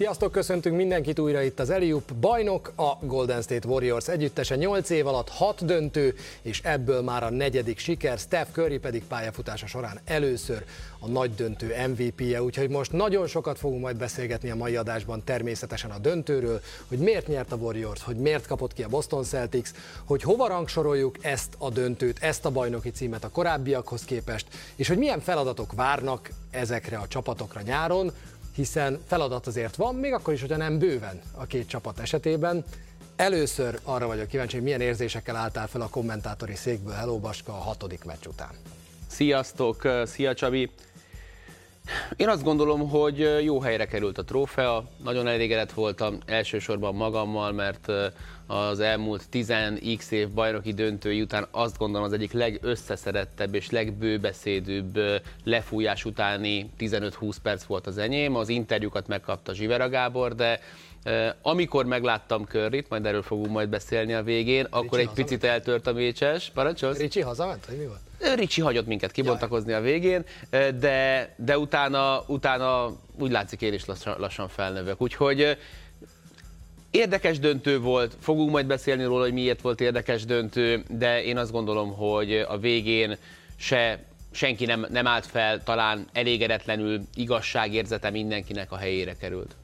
Sziasztok, köszöntünk mindenkit újra itt az Eliup. Bajnok a Golden State Warriors együttese 8 év alatt 6 döntő, és ebből már a negyedik siker. Steph Curry pedig pályafutása során először a nagy döntő MVP-je, úgyhogy most nagyon sokat fogunk majd beszélgetni a mai adásban természetesen a döntőről, hogy miért nyert a Warriors, hogy miért kapott ki a Boston Celtics, hogy hova rangsoroljuk ezt a döntőt, ezt a bajnoki címet a korábbiakhoz képest, és hogy milyen feladatok várnak ezekre a csapatokra nyáron, hiszen feladat azért van, még akkor is, hogyha nem bőven a két csapat esetében. Először arra vagyok kíváncsi, hogy milyen érzésekkel álltál fel a kommentátori székből Hello Baska a hatodik meccs után. Sziasztok, szia Csabi! Én azt gondolom, hogy jó helyre került a trófea, nagyon elégedett voltam elsősorban magammal, mert az elmúlt 10x év bajnoki döntői után azt gondolom az egyik legösszeszerettebb és legbőbeszédűbb lefújás utáni 15-20 perc volt az enyém. Az interjúkat megkapta Zsivera Gábor, de amikor megláttam Körrit, majd erről fogunk majd beszélni a végén, Ricsi akkor egy hazament? picit eltört a mécses. Parancsolsz? Ricsi hazament, vagy mi volt? Ricsi hagyott minket kibontakozni a végén, de, de utána, utána úgy látszik én is lassan, lassan felnövök. Úgyhogy Érdekes döntő volt, fogunk majd beszélni róla, hogy miért volt érdekes döntő, de én azt gondolom, hogy a végén se senki nem, nem állt fel, talán elégedetlenül igazságérzete mindenkinek a helyére került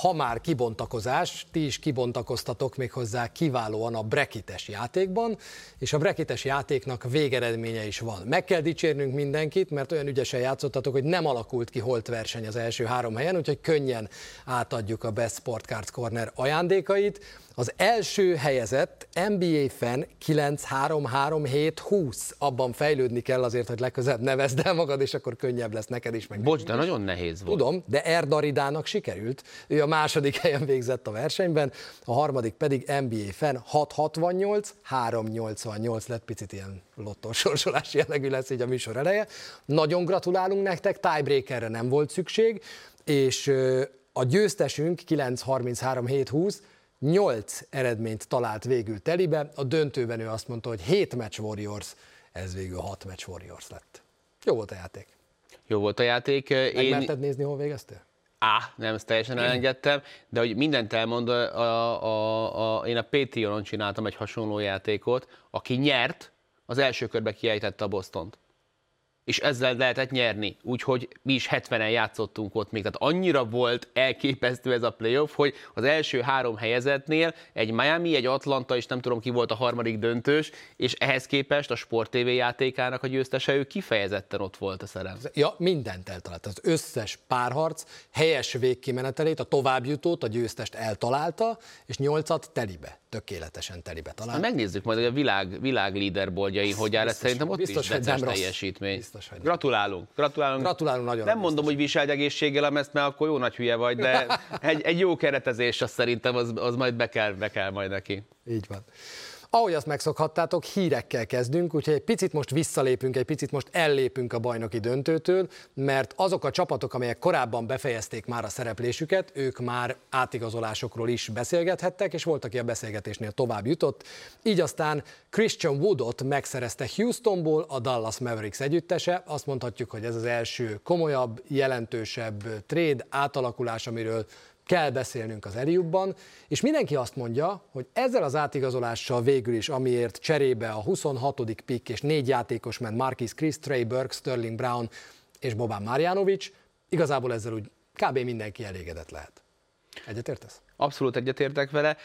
ha már kibontakozás, ti is kibontakoztatok még hozzá kiválóan a brekites játékban, és a brekites játéknak végeredménye is van. Meg kell dicsérnünk mindenkit, mert olyan ügyesen játszottatok, hogy nem alakult ki holt verseny az első három helyen, úgyhogy könnyen átadjuk a Best Sport Cards Corner ajándékait. Az első helyezett NBA fan 9-3-3-7-20. Abban fejlődni kell azért, hogy legközelebb nevezd el magad, és akkor könnyebb lesz neked is. Meg Bocs, de nagyon nehéz volt. Tudom, de Erdaridának sikerült. Ő a második helyen végzett a versenyben, a harmadik pedig NBA fan 6-68-3-88 lett, picit ilyen lottósorsolás jellegű lesz így a műsor eleje. Nagyon gratulálunk nektek, tiebreakerre nem volt szükség, és a győztesünk 9-33-7-20 nyolc eredményt talált végül telibe, a döntőben ő azt mondta, hogy 7 match Warriors, ez végül 6 match Warriors lett. Jó volt a játék. Jó volt a játék. Megmerted nézni, hol végeztél? Á, nem, ezt teljesen elengedtem, de hogy mindent elmond, a, a, a, én a Patreonon csináltam egy hasonló játékot, aki nyert, az első körbe kiejtette a Bostont és ezzel lehetett nyerni. Úgyhogy mi is 70-en játszottunk ott még. Tehát annyira volt elképesztő ez a playoff, hogy az első három helyezetnél egy Miami, egy Atlanta, és nem tudom ki volt a harmadik döntős, és ehhez képest a Sport TV játékának a győztese, ő kifejezetten ott volt a szerem. Ja, mindent eltalált. Az összes párharc helyes végkimenetelét, a továbbjutót, a győztest eltalálta, és nyolcat telibe tökéletesen telibe talál. Megnézzük majd, hogy a világ, világ líderboldjain hogy áll, szerintem ott biztos, is decens teljesítmény. Biztos, hogy gratulálunk, gratulálunk. Gratulálunk nagyon. Nem mondom, hogy viselt egészséggel ezt, mert akkor jó nagy hülye vagy, de egy, egy jó keretezés azt szerintem az, az majd be kell, be kell majd neki. Így van. Ahogy azt megszokhattátok, hírekkel kezdünk, úgyhogy egy picit most visszalépünk, egy picit most ellépünk a bajnoki döntőtől, mert azok a csapatok, amelyek korábban befejezték már a szereplésüket, ők már átigazolásokról is beszélgethettek, és volt, aki a beszélgetésnél tovább jutott. Így aztán Christian Woodot megszerezte Houstonból a Dallas Mavericks együttese. Azt mondhatjuk, hogy ez az első komolyabb, jelentősebb trade átalakulás, amiről kell beszélnünk az Eliubban, és mindenki azt mondja, hogy ezzel az átigazolással végül is, amiért cserébe a 26. pick és négy játékos ment Marquis Chris, Trey Burke, Sterling Brown és Boban Marjanovic, igazából ezzel úgy kb. mindenki elégedett lehet. Egyetértesz? Abszolút egyetértek vele.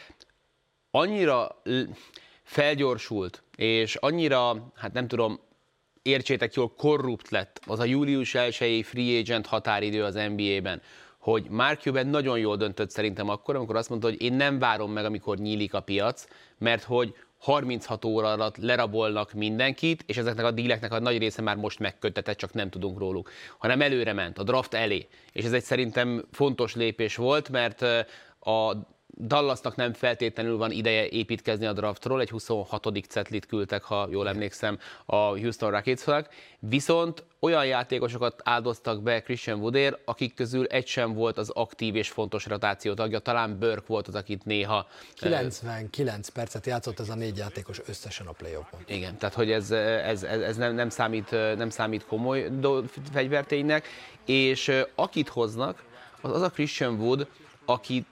Annyira felgyorsult, és annyira, hát nem tudom, értsétek jól, korrupt lett az a július 1 free agent határidő az NBA-ben, hogy Mark Cuban nagyon jól döntött szerintem akkor, amikor azt mondta, hogy én nem várom meg, amikor nyílik a piac, mert hogy 36 óra alatt lerabolnak mindenkit, és ezeknek a díleknek a nagy része már most megköttetett, csak nem tudunk róluk, hanem előre ment, a draft elé. És ez egy szerintem fontos lépés volt, mert a Dallasnak nem feltétlenül van ideje építkezni a draftról, egy 26. cetlit küldtek, ha jól emlékszem, a Houston Rocketsnak, viszont olyan játékosokat áldoztak be Christian Woodér, akik közül egy sem volt az aktív és fontos rotáció tagja, talán Burke volt az, akit néha... 99 percet játszott ez a négy játékos összesen a play ban Igen, tehát hogy ez, ez, ez, ez nem, nem, számít, nem számít komoly fegyverténynek, és akit hoznak, az az a Christian Wood, aki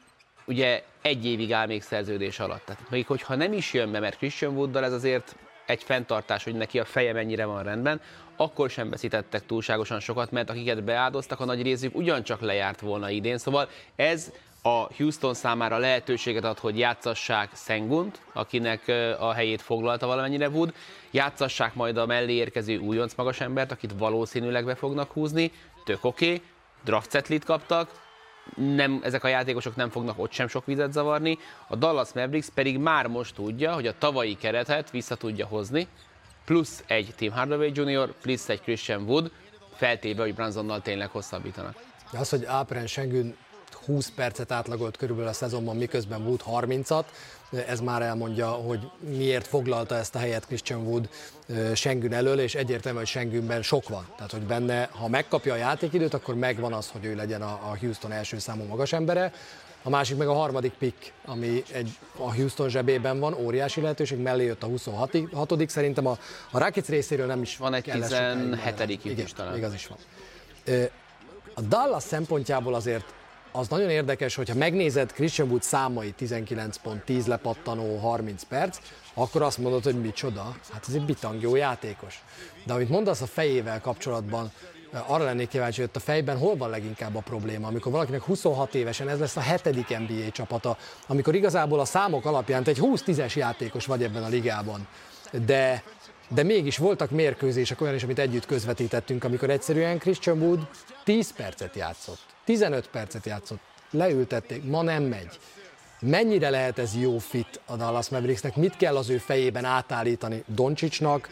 ugye egy évig áll még szerződés alatt. Tehát még hogyha nem is jön be, mert Christian Wooddal ez azért egy fenntartás, hogy neki a feje mennyire van rendben, akkor sem veszítettek túlságosan sokat, mert akiket beáldoztak, a nagy részük ugyancsak lejárt volna idén. Szóval ez a Houston számára lehetőséget ad, hogy játszassák Sengunt, akinek a helyét foglalta valamennyire Wood, játszassák majd a mellé érkező újonc magas embert, akit valószínűleg be fognak húzni, tök oké, okay. draft kaptak, nem, ezek a játékosok nem fognak ott sem sok vizet zavarni, a Dallas Mavericks pedig már most tudja, hogy a tavalyi keretet vissza tudja hozni, plusz egy Tim Hardaway Jr., plusz egy Christian Wood, feltéve, hogy Bransonnal tényleg hosszabbítanak. Az, hogy Alperen Sengun 20 percet átlagolt körülbelül a szezonban, miközben Wood 30-at, ez már elmondja, hogy miért foglalta ezt a helyet Christian Wood Sengün elől, és egyértelmű, hogy Sengünben sok van. Tehát, hogy benne, ha megkapja a játékidőt, akkor megvan az, hogy ő legyen a Houston első számú magas embere. A másik meg a harmadik pick, ami egy, a Houston zsebében van, óriási lehetőség, mellé jött a 26 Szerintem a, a Rakic részéről nem is Van egy 17 is talán. Igaz is van. A Dallas szempontjából azért az nagyon érdekes, hogyha megnézed Christian Wood számai 19 pont, 10 lepattanó, 30 perc, akkor azt mondod, hogy micsoda, hát ez egy bitang jó játékos. De amit mondasz a fejével kapcsolatban, arra lennék kíváncsi, hogy a fejben hol van leginkább a probléma, amikor valakinek 26 évesen ez lesz a hetedik NBA csapata, amikor igazából a számok alapján te egy 20-10-es játékos vagy ebben a ligában, de, de mégis voltak mérkőzések olyan is, amit együtt közvetítettünk, amikor egyszerűen Christian Wood 10 percet játszott 15 percet játszott, leültették, ma nem megy. Mennyire lehet ez jó fit a Dallas Mavericksnek? Mit kell az ő fejében átállítani Doncsicsnak,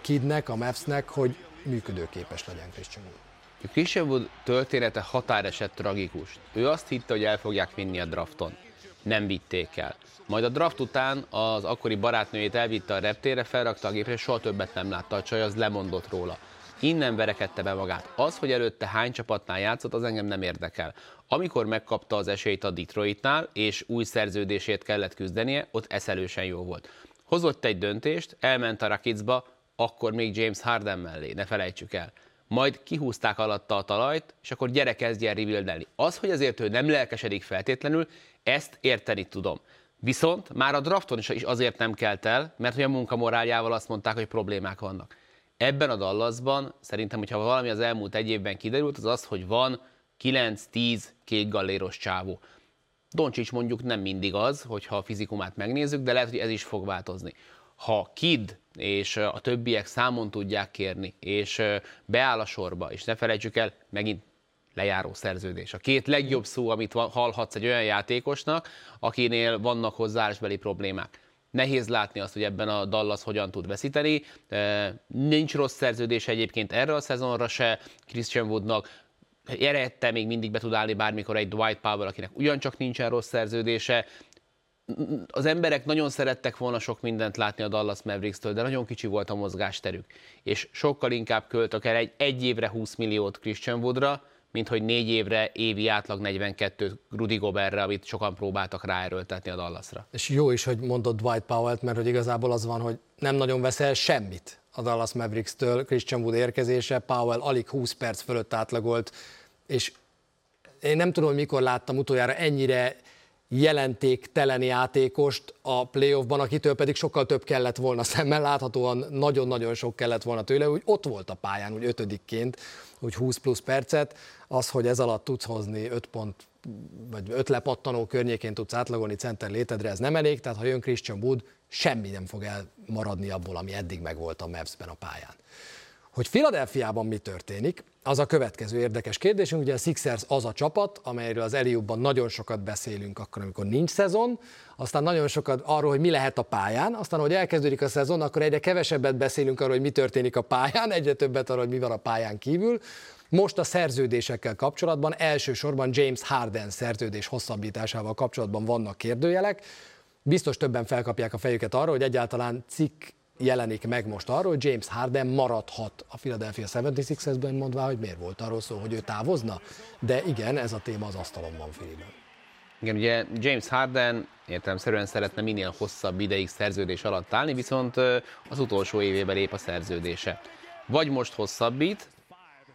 Kidnek, a Mavsnek, hogy működőképes legyen Christian Wood? Christian története határeset tragikus. Ő azt hitte, hogy el fogják vinni a drafton. Nem vitték el. Majd a draft után az akkori barátnőjét elvitte a reptére, felrakta a gépre, és soha többet nem látta a csaj, az lemondott róla. Innen verekedte be magát. Az, hogy előtte hány csapatnál játszott, az engem nem érdekel. Amikor megkapta az esélyt a Detroitnál, és új szerződését kellett küzdenie, ott eszelősen jó volt. Hozott egy döntést, elment a Rakicba, akkor még James Harden mellé, ne felejtsük el. Majd kihúzták alatta a talajt, és akkor gyere kezdjen rebuildelni. Az, hogy azért ő nem lelkesedik feltétlenül, ezt érteni tudom. Viszont már a drafton is azért nem kelt el, mert hogy a munkamoráljával azt mondták, hogy problémák vannak. Ebben a Dallasban szerintem, hogyha valami az elmúlt egy évben kiderült, az az, hogy van 9-10 kék galléros csávó. Doncsics mondjuk nem mindig az, hogyha a fizikumát megnézzük, de lehet, hogy ez is fog változni. Ha Kid és a többiek számon tudják kérni, és beáll a sorba, és ne felejtsük el, megint lejáró szerződés. A két legjobb szó, amit hallhatsz egy olyan játékosnak, akinél vannak hozzáállásbeli problémák. Nehéz látni azt, hogy ebben a Dallas hogyan tud veszíteni. Nincs rossz szerződés egyébként erre a szezonra se Christian Woodnak. Erette még mindig be tud állni bármikor egy Dwight Powell, akinek ugyancsak nincsen rossz szerződése. Az emberek nagyon szerettek volna sok mindent látni a Dallas Mavericks-től, de nagyon kicsi volt a mozgásterük. És sokkal inkább költök el egy, egy évre 20 milliót Christian Woodra, mint hogy négy évre évi átlag 42 Rudy Goberre, amit sokan próbáltak ráerőltetni a Dallasra. És jó is, hogy mondod Dwight Powell-t, mert hogy igazából az van, hogy nem nagyon veszel semmit a Dallas Mavericks-től, Christian Wood érkezése, Powell alig 20 perc fölött átlagolt, és én nem tudom, mikor láttam utoljára ennyire jelentéktelen játékost a playoffban, akitől pedig sokkal több kellett volna szemmel, láthatóan nagyon-nagyon sok kellett volna tőle, úgy ott volt a pályán, úgy ötödikként, úgy 20 plusz percet, az, hogy ez alatt tudsz hozni 5 pont, vagy 5 lepattanó környékén tudsz átlagolni center létedre, ez nem elég, tehát ha jön Christian Wood, semmi nem fog elmaradni abból, ami eddig megvolt a Mavs-ben a pályán. Hogy Filadelfiában mi történik, az a következő érdekes kérdésünk. Ugye a Sixers az a csapat, amelyről az Eliubban nagyon sokat beszélünk akkor, amikor nincs szezon, aztán nagyon sokat arról, hogy mi lehet a pályán, aztán, hogy elkezdődik a szezon, akkor egyre kevesebbet beszélünk arról, hogy mi történik a pályán, egyre többet arról, hogy mi van a pályán kívül. Most a szerződésekkel kapcsolatban elsősorban James Harden szerződés hosszabbításával kapcsolatban vannak kérdőjelek. Biztos többen felkapják a fejüket arra, hogy egyáltalán cikk jelenik meg most arról, hogy James Harden maradhat a Philadelphia 76ers-ben, mondvá, hogy miért volt arról szó, hogy ő távozna. De igen, ez a téma az asztalon van, Filiben. Igen, ugye James Harden értelemszerűen szeretne minél hosszabb ideig szerződés alatt állni, viszont az utolsó évében lép a szerződése. Vagy most hosszabbít,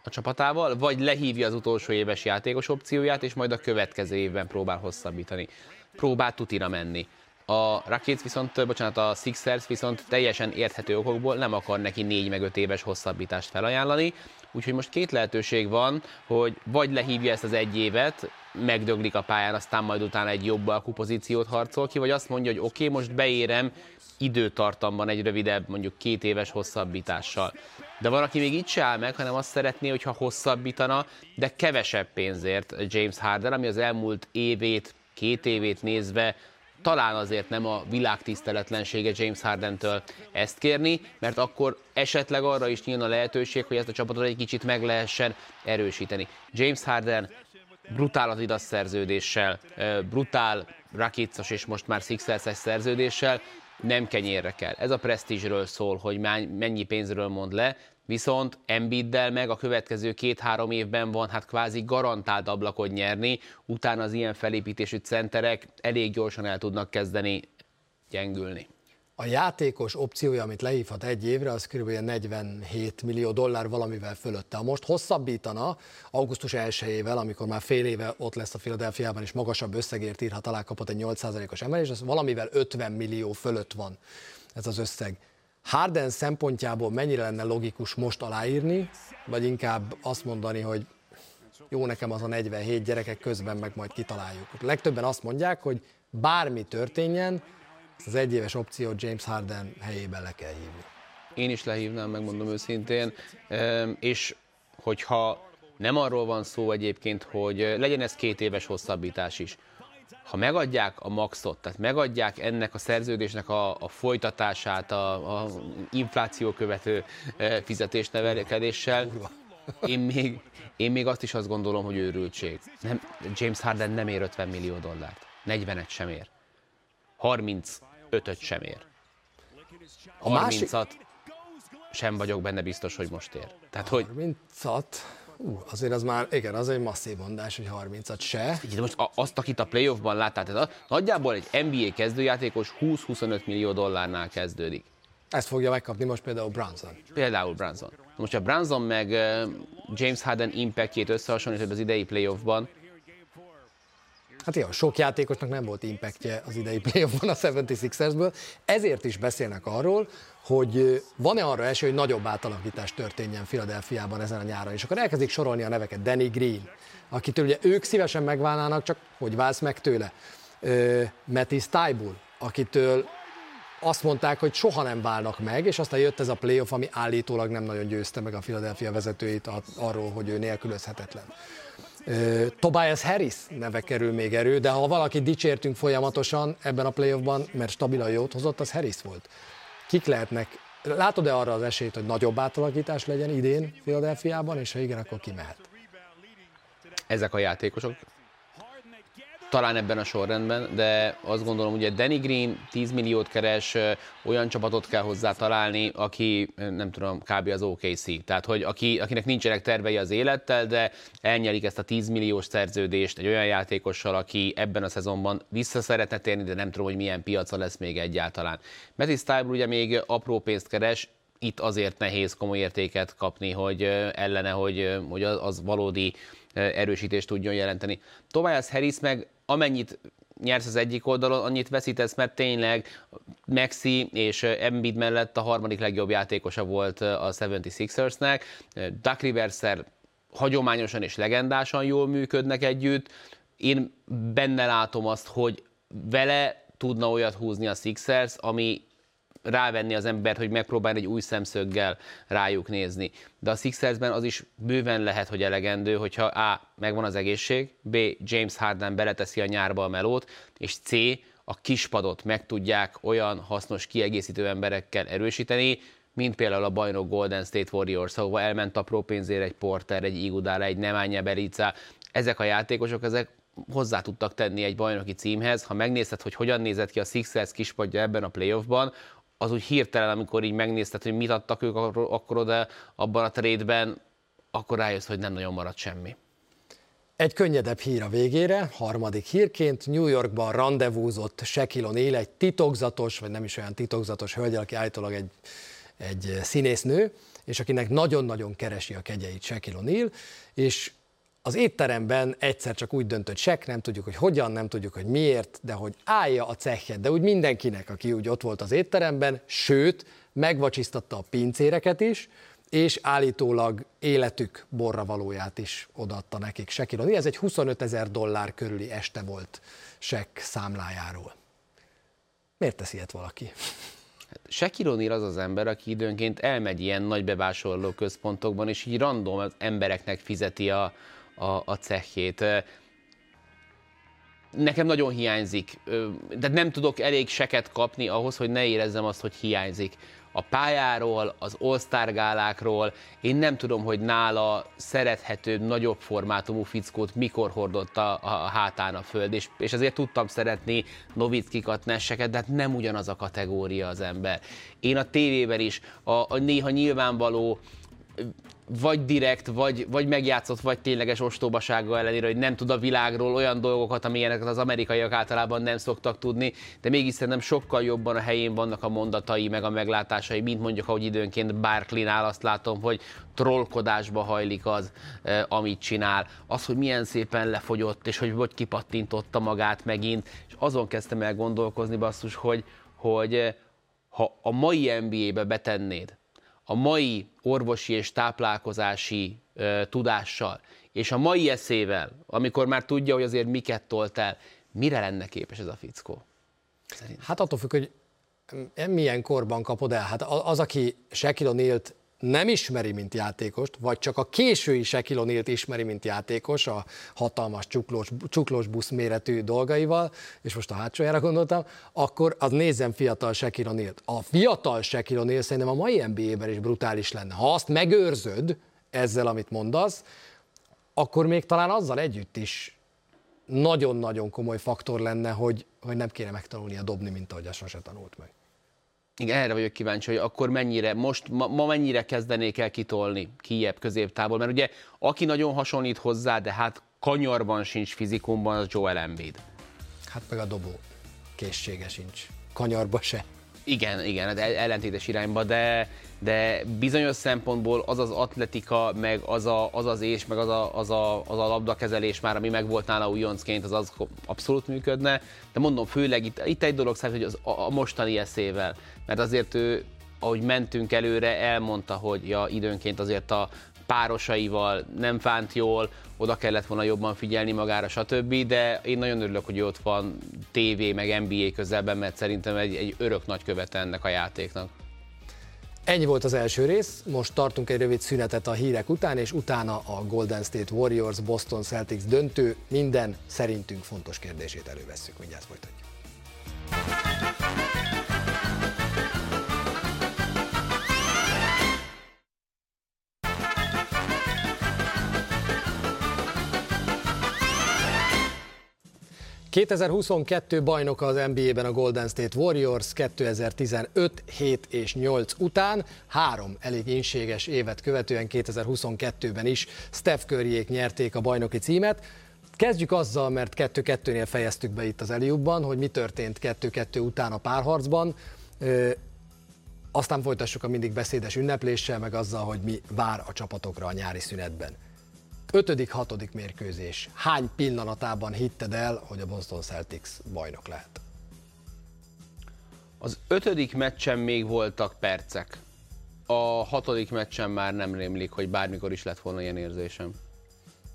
a csapatával, vagy lehívja az utolsó éves játékos opcióját, és majd a következő évben próbál hosszabbítani. Próbál tutira menni. A Rockets viszont, bocsánat, a Sixers viszont teljesen érthető okokból nem akar neki 4 meg 5 éves hosszabbítást felajánlani, úgyhogy most két lehetőség van, hogy vagy lehívja ezt az egy évet, megdöglik a pályán, aztán majd utána egy jobb alkupozíciót harcol ki, vagy azt mondja, hogy oké, okay, most beérem időtartamban egy rövidebb, mondjuk két éves hosszabbítással. De van, aki még itt se áll meg, hanem azt szeretné, hogyha hosszabbítana, de kevesebb pénzért James Harden, ami az elmúlt évét, két évét nézve talán azért nem a világtiszteletlensége James Hardentől ezt kérni, mert akkor esetleg arra is nyílna lehetőség, hogy ezt a csapatot egy kicsit meg lehessen erősíteni. James Harden brutál az idas szerződéssel, brutál Rakicos és most már Sixers-es szerződéssel, nem kenyérre kell. Ez a presztízsről szól, hogy mennyi pénzről mond le, viszont Embiiddel meg a következő két-három évben van hát kvázi garantált ablakot nyerni, utána az ilyen felépítésű centerek elég gyorsan el tudnak kezdeni gyengülni. A játékos opciója, amit lehívhat egy évre, az kb. 47 millió dollár valamivel fölötte. Ha most hosszabbítana augusztus 1 amikor már fél éve ott lesz a Philadelphiában, és magasabb összegért írhat alá kapott egy 8%-os emelés, az valamivel 50 millió fölött van ez az összeg. Harden szempontjából mennyire lenne logikus most aláírni, vagy inkább azt mondani, hogy jó nekem az a 47 gyerekek közben meg majd kitaláljuk. Legtöbben azt mondják, hogy bármi történjen, az egyéves opciót James Harden helyében le kell hívni. Én is lehívnám, megmondom őszintén, és hogyha nem arról van szó egyébként, hogy legyen ez két éves hosszabbítás is, ha megadják a maxot, tehát megadják ennek a szerződésnek a, a folytatását, a, a infláció követő e, fizetésnevelkedéssel, én még, én még azt is azt gondolom, hogy őrültség. Nem, James Harden nem ér 50 millió dollárt. 40-et sem ér. 35-öt sem ér. A 30-at sem vagyok benne biztos, hogy most ér. Tehát, hogy... 30-at? Uh, azért az már, igen, az egy masszív mondás, hogy 30-at se. De most azt, akit a playoffban láttál, tehát nagyjából egy NBA kezdőjátékos 20-25 millió dollárnál kezdődik. Ezt fogja megkapni most például Branson. Például Branson. Most a Branson meg James Harden impactjét összehasonlítod az idei playoffban, Hát jó, sok játékosnak nem volt impactje az idei playoffban a 76ersből, ezért is beszélnek arról, hogy van-e arra esély, hogy nagyobb átalakítás történjen Filadelfiában ezen a nyáron, és akkor elkezdik sorolni a neveket, Danny Green, akitől ugye ők szívesen megválnának, csak hogy válsz meg tőle, Matty Stybul, akitől azt mondták, hogy soha nem válnak meg, és aztán jött ez a playoff, ami állítólag nem nagyon győzte meg a Philadelphia vezetőit arról, hogy ő nélkülözhetetlen. Tobias Harris neve kerül még erő, de ha valaki dicsértünk folyamatosan ebben a playoffban, mert stabilan jót hozott, az Harris volt. Kik lehetnek? Látod-e arra az esélyt, hogy nagyobb átalakítás legyen idén Philadelphiában, és ha igen, akkor ki mehet? Ezek a játékosok talán ebben a sorrendben, de azt gondolom, hogy Danny Green 10 milliót keres, olyan csapatot kell hozzá találni, aki nem tudom, kb. az OKC. Tehát, hogy aki, akinek nincsenek tervei az élettel, de elnyelik ezt a 10 milliós szerződést egy olyan játékossal, aki ebben a szezonban vissza szeretne térni, de nem tudom, hogy milyen piaca lesz még egyáltalán. Matty Stiebel ugye még apró pénzt keres, itt azért nehéz komoly értéket kapni, hogy ellene, hogy, hogy az, valódi erősítést tudjon jelenteni. Tobias Harris meg amennyit nyersz az egyik oldalon, annyit veszítesz, mert tényleg Maxi és Embiid mellett a harmadik legjobb játékosa volt a 76ersnek. Duck rivers hagyományosan és legendásan jól működnek együtt. Én benne látom azt, hogy vele tudna olyat húzni a Sixers, ami rávenni az embert, hogy megpróbálj egy új szemszöggel rájuk nézni. De a Sixersben az is bőven lehet, hogy elegendő, hogyha A. megvan az egészség, B. James Harden beleteszi a nyárba a melót, és C. a kispadot meg tudják olyan hasznos kiegészítő emberekkel erősíteni, mint például a bajnok Golden State Warriors, ahova elment a pénzért egy Porter, egy Iguodala, egy Nemanja Belica. Ezek a játékosok, ezek hozzá tudtak tenni egy bajnoki címhez. Ha megnézed, hogy hogyan nézett ki a Sixers kispadja ebben a playoffban, az úgy hirtelen, amikor így megnézted, hogy mit adtak ők akkor oda abban a trédben, akkor rájössz, hogy nem nagyon maradt semmi. Egy könnyedebb hír a végére, harmadik hírként New Yorkban rendezvúzott Shekilon él egy titokzatos, vagy nem is olyan titokzatos hölgy, aki állítólag egy, egy színésznő, és akinek nagyon-nagyon keresi a kegyeit Shaquille O'Neal, és az étteremben egyszer csak úgy döntött Sek, nem tudjuk, hogy hogyan, nem tudjuk, hogy miért, de hogy állja a cechet, de úgy mindenkinek, aki úgy ott volt az étteremben, sőt, megvacsisztatta a pincéreket is, és állítólag életük borra valóját is odaadta nekik Shaquille Ez egy 25 ezer dollár körüli este volt Sek számlájáról. Miért teszi ilyet valaki? Shaquille az az ember, aki időnként elmegy ilyen nagy bevásárló központokban, és így random az embereknek fizeti a, a, a cehjét. Nekem nagyon hiányzik, de nem tudok elég seket kapni ahhoz, hogy ne érezzem azt, hogy hiányzik a pályáról, az gálákról. Én nem tudom, hogy nála szerethetőbb, nagyobb formátumú fickót mikor hordott a, a hátán a föld, és, és azért tudtam szeretni Novickikat, Nesseket, de hát nem ugyanaz a kategória az ember. Én a tévében is a, a néha nyilvánvaló vagy direkt, vagy, vagy megjátszott, vagy tényleges ostobasága ellenére, hogy nem tud a világról olyan dolgokat, amilyeneket az amerikaiak általában nem szoktak tudni, de mégis szerintem sokkal jobban a helyén vannak a mondatai, meg a meglátásai, mint mondjuk, ahogy időnként Barkley-nál azt látom, hogy trollkodásba hajlik az, amit csinál. Az, hogy milyen szépen lefogyott, és hogy vagy kipattintotta magát megint, és azon kezdtem el gondolkozni basszus, hogy, hogy ha a mai NBA-be betennéd a mai orvosi és táplálkozási ö, tudással, és a mai eszével, amikor már tudja, hogy azért miket tolt el, mire lenne képes ez a fickó? Szerint. Hát attól függ, hogy milyen korban kapod el. Hát az, aki Shaquille O'Neal-t nem ismeri, mint játékost, vagy csak a késői Shaquille ismeri, mint játékos, a hatalmas csuklós, csuklós busz méretű dolgaival, és most a hátsójára gondoltam, akkor az nézzen fiatal Shaquille. A fiatal Shaquille O'Neal szerintem a mai NBA-ben is brutális lenne. Ha azt megőrzöd ezzel, amit mondasz, akkor még talán azzal együtt is nagyon-nagyon komoly faktor lenne, hogy, hogy nem kéne megtanulnia dobni, mint ahogy azt sose tanult meg. Igen, erre vagyok kíváncsi, hogy akkor mennyire, most ma, ma mennyire kezdenék el kitolni kiebb középtából, mert ugye aki nagyon hasonlít hozzá, de hát kanyarban sincs fizikumban, az Joel Embiid. Hát meg a dobó készsége sincs, kanyarba se. Igen, igen, ellentétes irányba, de, de bizonyos szempontból az az atletika, meg az a, az, az és, meg az a, az, a, az a labdakezelés már, ami meg volt nála újoncként, az, az abszolút működne. De mondom, főleg itt, itt egy dolog számít, hogy az, a, a mostani eszével, mert azért ő, ahogy mentünk előre, elmondta, hogy ja, időnként azért a párosaival nem fánt jól, oda kellett volna jobban figyelni magára, stb. De én nagyon örülök, hogy ott van TV meg NBA közelben, mert szerintem egy, egy örök nagykövete ennek a játéknak. Ennyi volt az első rész, most tartunk egy rövid szünetet a hírek után, és utána a Golden State Warriors Boston Celtics döntő minden szerintünk fontos kérdését elővesszük. Mindjárt folytatjuk. 2022 bajnoka az NBA-ben a Golden State Warriors 2015 7 és 8 után, három elég inséges évet követően 2022-ben is Steph Curryék nyerték a bajnoki címet. Kezdjük azzal, mert 2-2-nél fejeztük be itt az Eliubban, hogy mi történt 2-2 után a párharcban. Aztán folytassuk a mindig beszédes ünnepléssel, meg azzal, hogy mi vár a csapatokra a nyári szünetben. Ötödik, hatodik mérkőzés. Hány pillanatában hitted el, hogy a Boston Celtics bajnok lehet? Az ötödik meccsen még voltak percek. A hatodik meccsen már nem rémlik, hogy bármikor is lett volna ilyen érzésem.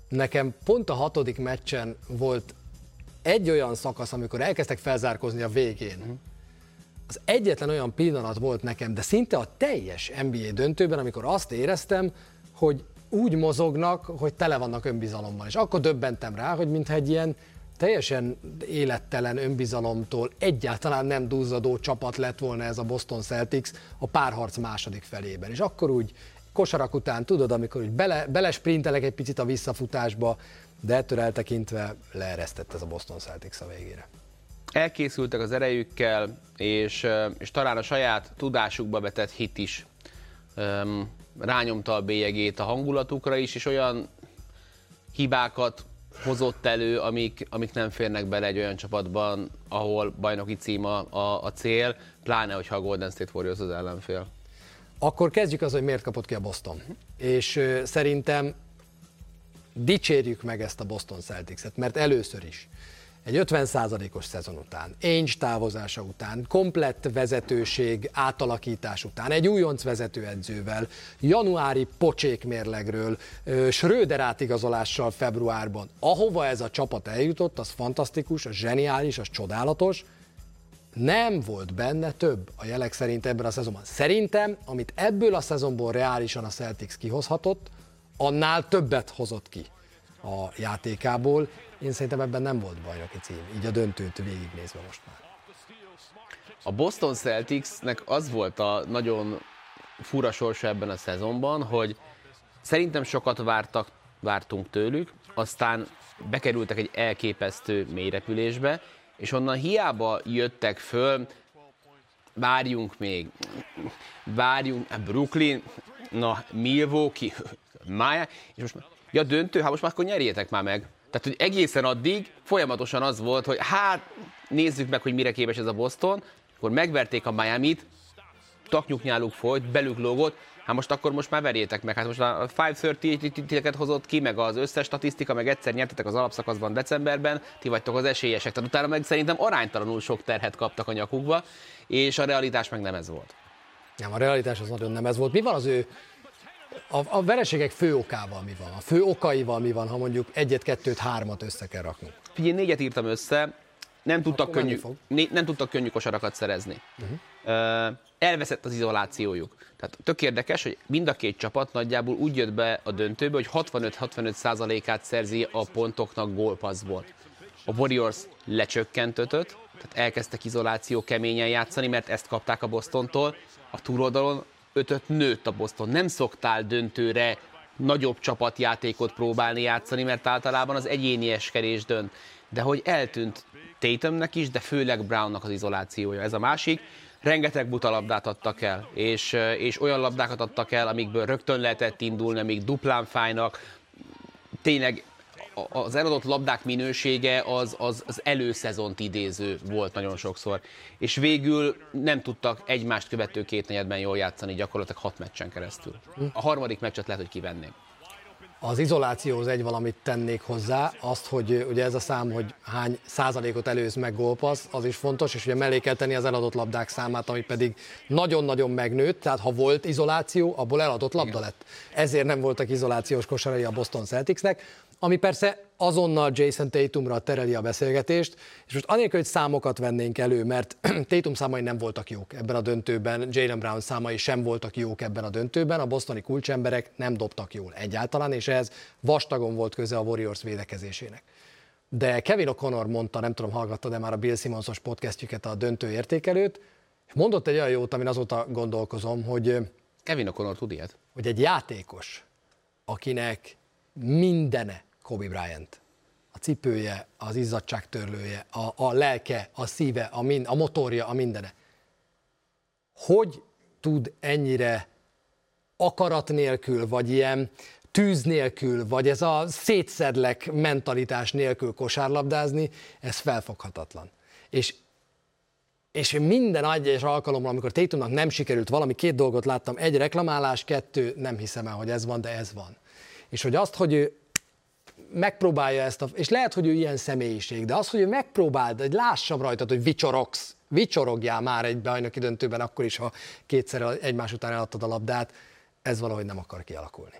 Nekem pont a hatodik meccsen volt egy olyan szakasz, amikor elkezdtek felzárkozni a végén. Uh-huh. Az egyetlen olyan pillanat volt nekem, de szinte a teljes NBA döntőben, amikor azt éreztem, hogy úgy mozognak, hogy tele vannak önbizalommal. És akkor döbbentem rá, hogy mintha egy ilyen teljesen élettelen önbizalomtól egyáltalán nem duzzadó csapat lett volna ez a Boston Celtics a párharc második felében. És akkor úgy kosarak után, tudod, amikor úgy bele, belesprintelek egy picit a visszafutásba, de ettől eltekintve leeresztett ez a Boston Celtics a végére. Elkészültek az erejükkel, és, és talán a saját tudásukba vetett hit is rányomta a bélyegét a hangulatukra is, és olyan hibákat hozott elő, amik, amik nem férnek bele egy olyan csapatban, ahol bajnoki cím a, a, a cél, pláne, hogyha a Golden State Warriors az ellenfél. Akkor kezdjük az, hogy miért kapott ki a Boston. És ö, szerintem dicsérjük meg ezt a Boston Celtics-et, mert először is egy 50%-os szezon után, Ainge távozása után, komplett vezetőség átalakítás után, egy újonc vezetőedzővel, januári pocsékmérlegről, Schröder átigazolással februárban, ahova ez a csapat eljutott, az fantasztikus, az zseniális, az csodálatos, nem volt benne több a jelek szerint ebben a szezonban. Szerintem, amit ebből a szezonból reálisan a Celtics kihozhatott, annál többet hozott ki a játékából. Én szerintem ebben nem volt bajnoki cím, így a döntőt végignézve most már. A Boston Celticsnek az volt a nagyon fura sorsa ebben a szezonban, hogy szerintem sokat vártak, vártunk tőlük, aztán bekerültek egy elképesztő mélyrepülésbe, és onnan hiába jöttek föl, várjunk még, várjunk, Brooklyn, na, Milwaukee, Maya, és most ja döntő, hát most már akkor nyerjétek már meg. Tehát, hogy egészen addig folyamatosan az volt, hogy hát nézzük meg, hogy mire képes ez a Boston, akkor megverték a Miami-t, taknyuknyáluk folyt, belük lógott, hát most akkor most már verjétek meg. Hát most a 530-teket hozott ki, meg az összes statisztika, meg egyszer nyertetek az alapszakaszban decemberben, ti vagytok az esélyesek. Tehát utána meg szerintem aránytalanul sok terhet kaptak a nyakukba, és a realitás meg nem ez volt. Nem, a realitás az nagyon nem ez volt. Mi van az ő a, a vereségek fő okával mi van? A fő okaival mi van, ha mondjuk egyet, kettőt, hármat össze kell raknunk? Figyelj, négyet írtam össze, nem tudtak, könnyű, né, nem tudtak könnyű kosarakat szerezni. Uh-huh. Uh, elveszett az izolációjuk. Tehát tök érdekes, hogy mind a két csapat nagyjából úgy jött be a döntőbe, hogy 65-65 százalékát szerzi a pontoknak gólpasszból. A Warriors lecsökkentötött, tehát elkezdtek izoláció keményen játszani, mert ezt kapták a Bostontól. A túloldalon ötöt nőtt a Boston. Nem szoktál döntőre nagyobb csapatjátékot próbálni játszani, mert általában az egyéni eskerés dönt. De hogy eltűnt Tatumnek is, de főleg Brownnak az izolációja. Ez a másik. Rengeteg buta labdát adtak el, és, és olyan labdákat adtak el, amikből rögtön lehetett indulni, amik duplán fájnak. Tényleg az eladott labdák minősége az, az, az előszezont idéző volt nagyon sokszor. És végül nem tudtak egymást követő két negyedben jól játszani gyakorlatilag hat meccsen keresztül. A harmadik meccset lehet, hogy kivenném. Az izolációhoz egy valamit tennék hozzá, azt, hogy ugye ez a szám, hogy hány százalékot előz meg gólpassz, az is fontos, és ugye mellé kell tenni az eladott labdák számát, ami pedig nagyon-nagyon megnőtt, tehát ha volt izoláció, abból eladott labda Igen. lett. Ezért nem voltak izolációs kosarai a Boston Celticsnek ami persze azonnal Jason Tatumra tereli a beszélgetést, és most anélkül, hogy számokat vennénk elő, mert Tatum számai nem voltak jók ebben a döntőben, Jalen Brown számai sem voltak jók ebben a döntőben, a bostoni kulcsemberek nem dobtak jól egyáltalán, és ez vastagon volt köze a Warriors védekezésének. De Kevin O'Connor mondta, nem tudom, hallgattad-e már a Bill Simonsos podcastjüket, a döntő értékelőt, és mondott egy olyan jót, amin azóta gondolkozom, hogy... Kevin O'Connor tud ilyet? Hogy egy játékos, akinek mindene Kobe Bryant. A cipője, az izzadságtörlője, a, a lelke, a szíve, a, min, a motorja, a mindene. Hogy tud ennyire akarat nélkül, vagy ilyen tűz nélkül, vagy ez a szétszedlek mentalitás nélkül kosárlabdázni, ez felfoghatatlan. És és minden egyes alkalommal, amikor Tatumnak nem sikerült valami, két dolgot láttam, egy reklamálás, kettő, nem hiszem el, hogy ez van, de ez van. És hogy azt, hogy ő megpróbálja ezt, a, és lehet, hogy ő ilyen személyiség, de az, hogy ő megpróbáld, hogy lássam rajtad, hogy vicsorogsz, vicsorogjál már egy bajnoki döntőben, akkor is, ha kétszer egymás után eladtad a labdát, ez valahogy nem akar kialakulni.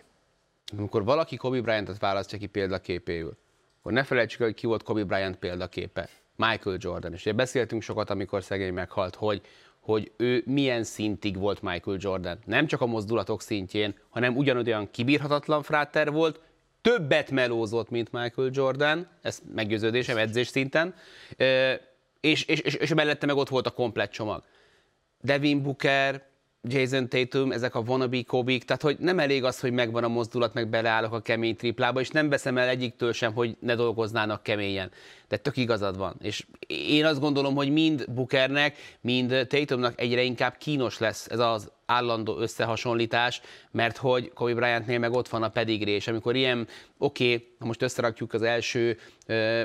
Amikor valaki Kobe Bryantot választja ki példaképéül, akkor ne felejtsük hogy ki volt Kobe Bryant példaképe. Michael Jordan. És ugye beszéltünk sokat, amikor szegény meghalt, hogy, hogy ő milyen szintig volt Michael Jordan. Nem csak a mozdulatok szintjén, hanem ugyanolyan kibírhatatlan fráter volt, többet melózott, mint Michael Jordan, ez meggyőződésem edzés szinten, és, és, és, és mellette meg ott volt a komplett csomag. Devin Booker, Jason Tatum, ezek a wannabe kobe tehát hogy nem elég az, hogy megvan a mozdulat, meg beleállok a kemény triplába, és nem veszem el egyiktől sem, hogy ne dolgoznának keményen. De tök igazad van. És én azt gondolom, hogy mind Bookernek, mind Tatumnak egyre inkább kínos lesz ez az állandó összehasonlítás, mert hogy Kobe Bryantnél meg ott van a pedigré, és amikor ilyen, oké, okay, most összerakjuk az első,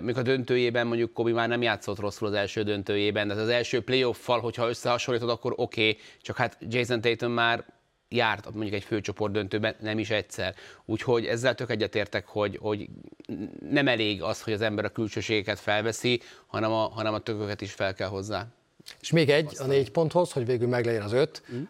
még a döntőjében mondjuk Kobe már nem játszott rosszul az első döntőjében, de az első playoff-fal, hogyha összehasonlítod, akkor oké, okay, csak hát Jason Tatum már járt mondjuk egy főcsoport döntőben, nem is egyszer. Úgyhogy ezzel tök egyetértek, hogy, hogy nem elég az, hogy az ember a külsőségeket felveszi, hanem a, hanem a tököket is fel kell hozzá. És még egy a négy ponthoz, hogy végül meglegyen az öt. Mm.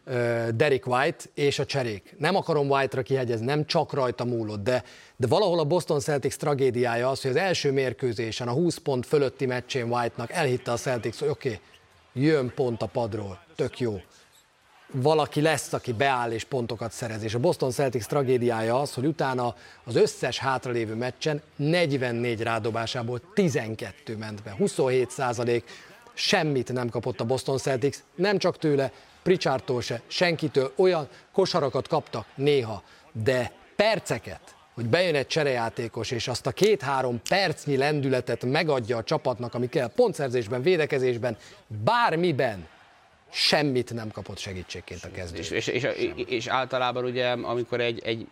Derek White és a cserék. Nem akarom White-ra kihegyezni, nem csak rajta múlott, de, de valahol a Boston Celtics tragédiája az, hogy az első mérkőzésen, a 20 pont fölötti meccsén White-nak elhitte a Celtics, hogy oké, okay, jön pont a padról, tök jó. Valaki lesz, aki beáll és pontokat szerez. És a Boston Celtics tragédiája az, hogy utána az összes hátralévő meccsen 44 rádobásából 12 ment be. 27 százalék semmit nem kapott a Boston Celtics, nem csak tőle, Pritchardtól se, senkitől, olyan kosarakat kaptak néha, de perceket, hogy bejön egy cserejátékos, és azt a két-három percnyi lendületet megadja a csapatnak, ami kell pontszerzésben, védekezésben, bármiben, semmit nem kapott segítségként a kezdés. És, és, és, és általában ugye, amikor egy, egy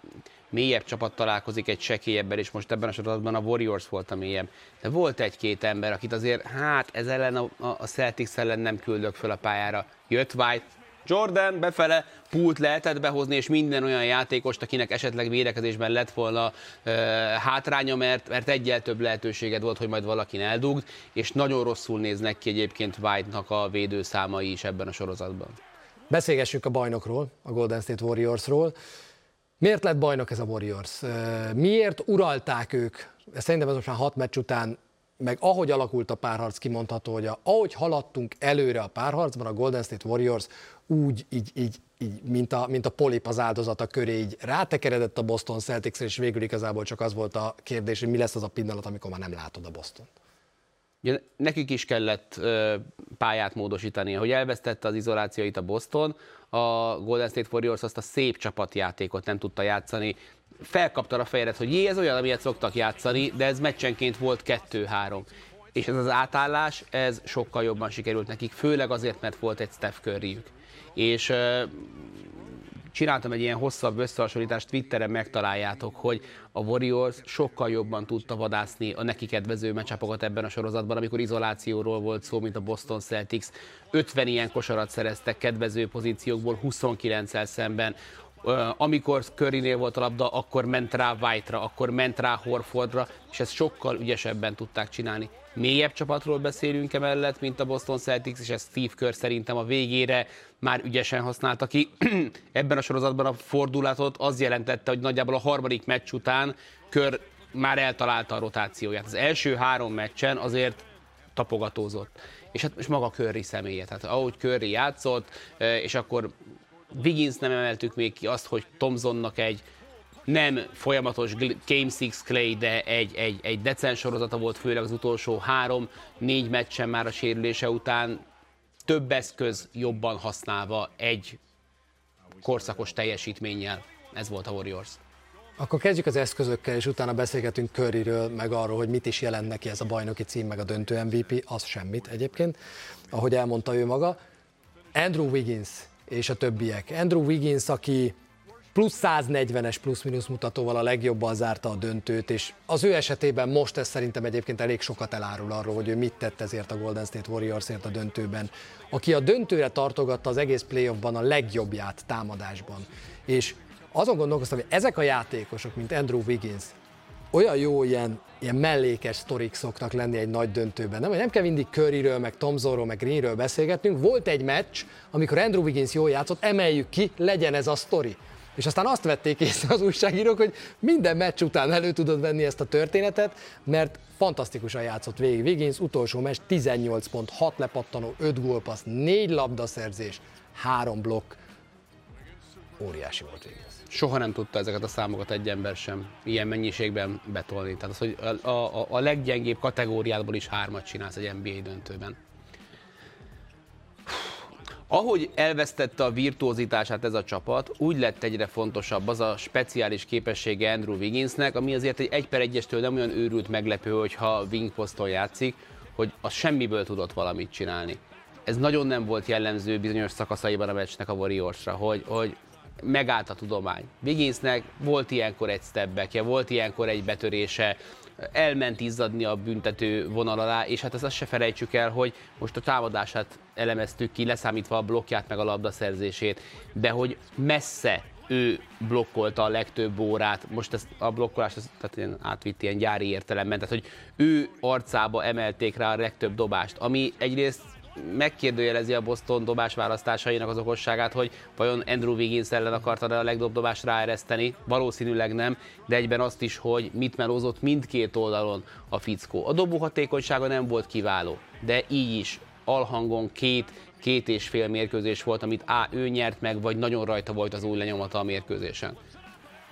mélyebb csapat találkozik egy sekélyebben, és most ebben a sorozatban a Warriors volt a mélyebb. De volt egy-két ember, akit azért, hát ez ellen a, a Celtics ellen nem küldök föl a pályára. Jött White, Jordan befele, pult lehetett behozni, és minden olyan játékost, akinek esetleg védekezésben lett volna ö, hátránya, mert, mert egyel több lehetőséged volt, hogy majd valakin eldugd, és nagyon rosszul néznek ki egyébként White-nak a védőszámai is ebben a sorozatban. Beszélgessünk a bajnokról, a Golden State Warriorsról. Miért lett bajnok ez a Warriors? Miért uralták ők? Szerintem ez most már hat meccs után, meg ahogy alakult a párharc, kimondható, hogy ahogy haladtunk előre a párharcban, a Golden State Warriors úgy, így, így, így mint, a, mint a polip az áldozata köré, így rátekeredett a Boston celtics és végül igazából csak az volt a kérdés, hogy mi lesz az a pillanat, amikor már nem látod a Boston. Ugye, nekik is kellett ö, pályát módosítani. Hogy elvesztette az izolációit a Boston, a Golden State Warriors azt a szép csapatjátékot nem tudta játszani. Felkapta a fejedet, hogy jé, ez olyan, amilyet szoktak játszani, de ez meccsenként volt kettő-három. És ez az átállás, ez sokkal jobban sikerült nekik, főleg azért, mert volt egy Steph curry És csináltam egy ilyen hosszabb összehasonlítást, Twitteren megtaláljátok, hogy a Warriors sokkal jobban tudta vadászni a neki kedvező meccsapokat ebben a sorozatban, amikor izolációról volt szó, mint a Boston Celtics. 50 ilyen kosarat szereztek kedvező pozíciókból, 29-el szemben. Amikor Currynél volt a labda, akkor ment rá White-ra, akkor ment rá Horfordra, és ezt sokkal ügyesebben tudták csinálni. Mélyebb csapatról beszélünk emellett, mint a Boston Celtics, és ezt Steve Kerr szerintem a végére már ügyesen használta ki. Ebben a sorozatban a fordulatot az jelentette, hogy nagyjából a harmadik meccs után Kör már eltalálta a rotációját. Az első három meccsen azért tapogatózott. És hát most maga Curry személye, tehát ahogy Curry játszott, és akkor Wiggins nem emeltük még ki azt, hogy Tomzonnak egy nem folyamatos Game 6 Clay, de egy, egy, egy decens sorozata volt, főleg az utolsó három-négy meccsen már a sérülése után több eszköz jobban használva egy korszakos teljesítménnyel. Ez volt a Warriors. Akkor kezdjük az eszközökkel, és utána beszélgetünk Curryről, meg arról, hogy mit is jelent neki ez a bajnoki cím, meg a döntő MVP, az semmit egyébként, ahogy elmondta ő maga. Andrew Wiggins és a többiek. Andrew Wiggins, aki plusz 140-es plusz-minusz mutatóval a legjobban zárta a döntőt, és az ő esetében most ez szerintem egyébként elég sokat elárul arról, hogy ő mit tett ezért a Golden State Warriorsért a döntőben, aki a döntőre tartogatta az egész playoffban a legjobbját támadásban. És azon gondolkoztam, hogy ezek a játékosok, mint Andrew Wiggins, olyan jó ilyen, ilyen mellékes sztorik szoktak lenni egy nagy döntőben. Nem, nem kell mindig Curryről, meg Tomzorról, meg Greenről beszélgetnünk. Volt egy meccs, amikor Andrew Wiggins jól játszott, emeljük ki, legyen ez a sztori. És aztán azt vették észre az újságírók, hogy minden meccs után elő tudod venni ezt a történetet, mert fantasztikusan játszott végig. Wiggins utolsó meccs 18 pont, 6 lepattanó, 5 gólpassz, 4 labdaszerzés, 3 blokk. Óriási volt Wiggins. Soha nem tudta ezeket a számokat egy ember sem ilyen mennyiségben betolni. Tehát az, hogy a, a, a leggyengébb kategóriádból is hármat csinálsz egy NBA döntőben. Ahogy elvesztette a virtuózitását ez a csapat, úgy lett egyre fontosabb az a speciális képessége Andrew Wigginsnek, ami azért egy 1 per 1 nem olyan őrült meglepő, hogyha wing poszton játszik, hogy az semmiből tudott valamit csinálni. Ez nagyon nem volt jellemző bizonyos szakaszaiban a meccsnek a Warriorsra, hogy, hogy megállt a tudomány. Wigginsnek volt ilyenkor egy stepbackje, volt ilyenkor egy betörése, elment izzadni a büntető vonal alá, és hát ezt se felejtsük el, hogy most a támadását elemeztük ki, leszámítva a blokkját meg a labdaszerzését, de hogy messze ő blokkolta a legtöbb órát, most ezt a blokkolást ezt, tehát ilyen átvitt ilyen gyári értelemben, tehát hogy ő arcába emelték rá a legtöbb dobást, ami egyrészt megkérdőjelezi a Boston dobás választásainak az okosságát, hogy vajon Andrew Wiggins ellen akarta a legjobb dobást ráereszteni, valószínűleg nem, de egyben azt is, hogy mit melózott mindkét oldalon a fickó. A dobó hatékonysága nem volt kiváló, de így is alhangon két, két és fél mérkőzés volt, amit A, ő nyert meg, vagy nagyon rajta volt az új lenyomata a mérkőzésen.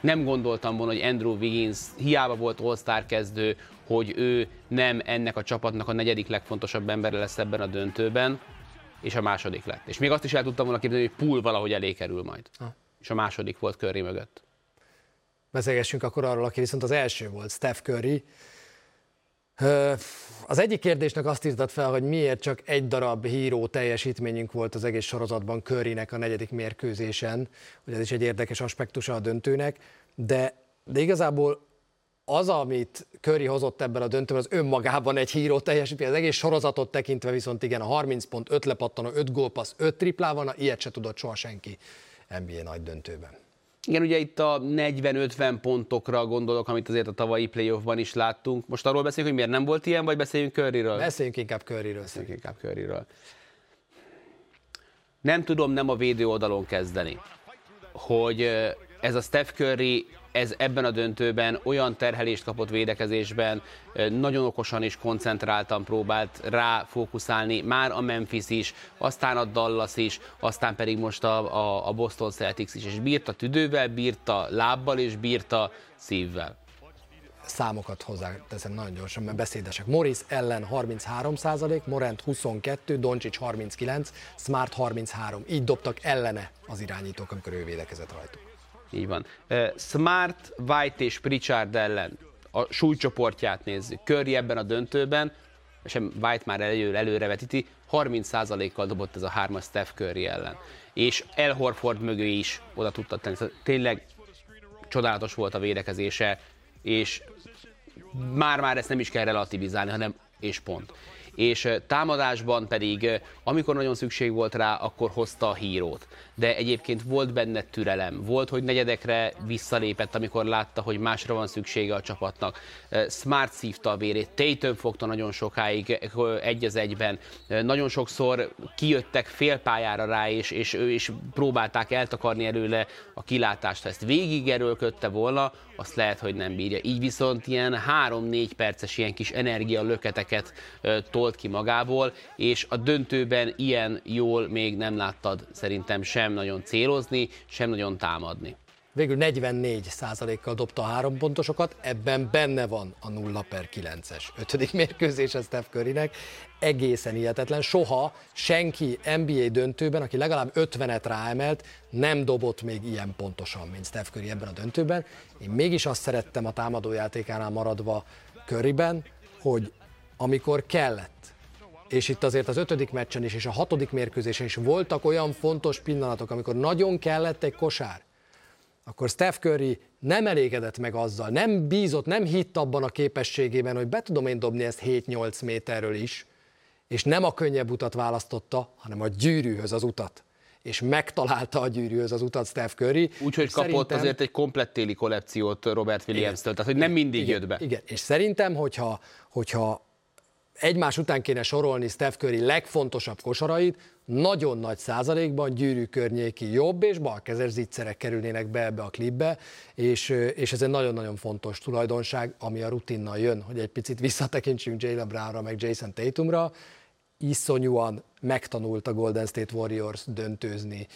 Nem gondoltam volna, hogy Andrew Wiggins hiába volt All-Star kezdő, hogy ő nem ennek a csapatnak a negyedik legfontosabb embere lesz ebben a döntőben, és a második lett. És még azt is el tudtam volna képzelni, hogy Pool valahogy elé kerül majd. Ha. És a második volt Curry mögött. Beszélgessünk akkor arról, aki viszont az első volt, Steph Curry. Az egyik kérdésnek azt írtad fel, hogy miért csak egy darab híró teljesítményünk volt az egész sorozatban Currynek a negyedik mérkőzésen, hogy ez is egy érdekes aspektusa a döntőnek, de, de igazából az, amit Curry hozott ebben a döntőben, az önmagában egy híró teljesítmény. Az egész sorozatot tekintve viszont igen, a 30 pont, 5 lepattanó, 5 gólpassz, 5 triplával, ilyet se tudott soha senki NBA nagy döntőben. Igen, ugye itt a 40-50 pontokra gondolok, amit azért a tavalyi playoffban is láttunk. Most arról beszéljünk, hogy miért nem volt ilyen, vagy beszéljünk Curryről? Beszéljünk inkább Curryről. Beszéljünk inkább Curryről. Nem tudom nem a védő oldalon kezdeni, hogy ez a Steph Curry ez ebben a döntőben olyan terhelést kapott védekezésben, nagyon okosan és koncentráltan próbált rá fókuszálni, már a Memphis is, aztán a Dallas is, aztán pedig most a, a, Boston Celtics is, és bírta tüdővel, bírta lábbal és bírta szívvel számokat hozzá teszem nagyon gyorsan, mert beszédesek. Morris ellen 33% Morant 22, Doncsics 39, Smart 33. Így dobtak ellene az irányítók, amikor ő védekezett rajtuk. Így van. Smart, White és Pritchard ellen a súlycsoportját nézzük. Curry ebben a döntőben, és White már előre, előrevetíti, 30%-kal dobott ez a hármas Steph Curry ellen. És El Horford mögé is oda tudta tenni. Szóval tényleg csodálatos volt a védekezése, és már-már ezt nem is kell relativizálni, hanem és pont és támadásban pedig, amikor nagyon szükség volt rá, akkor hozta a hírót. De egyébként volt benne türelem, volt, hogy negyedekre visszalépett, amikor látta, hogy másra van szüksége a csapatnak. Smart szívta a vérét, Tatum fogta nagyon sokáig egy az egyben. Nagyon sokszor kijöttek félpályára rá, és, és is próbálták eltakarni előle a kilátást. Ha ezt végig erőlködte volna, azt lehet, hogy nem bírja. Így viszont ilyen 3-4 perces ilyen kis energia löketeket tolt ki magából, és a döntőben ilyen jól még nem láttad szerintem sem nagyon célozni, sem nagyon támadni. Végül 44 kal dobta a három pontosokat, ebben benne van a 0 per 9-es ötödik mérkőzés a Steph Currynek. Egészen hihetetlen. Soha senki NBA döntőben, aki legalább 50-et ráemelt, nem dobott még ilyen pontosan, mint Steph Curry ebben a döntőben. Én mégis azt szerettem a támadójátékánál maradva Curryben, hogy amikor kellett, és itt azért az ötödik meccsen is, és a hatodik mérkőzésen is voltak olyan fontos pillanatok, amikor nagyon kellett egy kosár, akkor Steph Curry nem elégedett meg azzal, nem bízott, nem hitt abban a képességében, hogy be tudom én dobni ezt 7-8 méterről is, és nem a könnyebb utat választotta, hanem a gyűrűhöz az utat. És megtalálta a gyűrűhöz az utat Steph Curry. Úgyhogy kapott szerintem... azért egy komplett téli kollekciót Robert Williams-től, tehát hogy nem mindig igen, jött be. Igen, és szerintem, hogyha, hogyha egymás után kéne sorolni Steph Curry legfontosabb kosarait, nagyon nagy százalékban gyűrű környéki jobb és balkezes zicserek kerülnének be ebbe a klipbe, és, és ez egy nagyon-nagyon fontos tulajdonság, ami a rutinnal jön, hogy egy picit visszatekintsünk Jalen Brownra, meg Jason Tatumra, iszonyúan megtanult a Golden State Warriors döntőzni,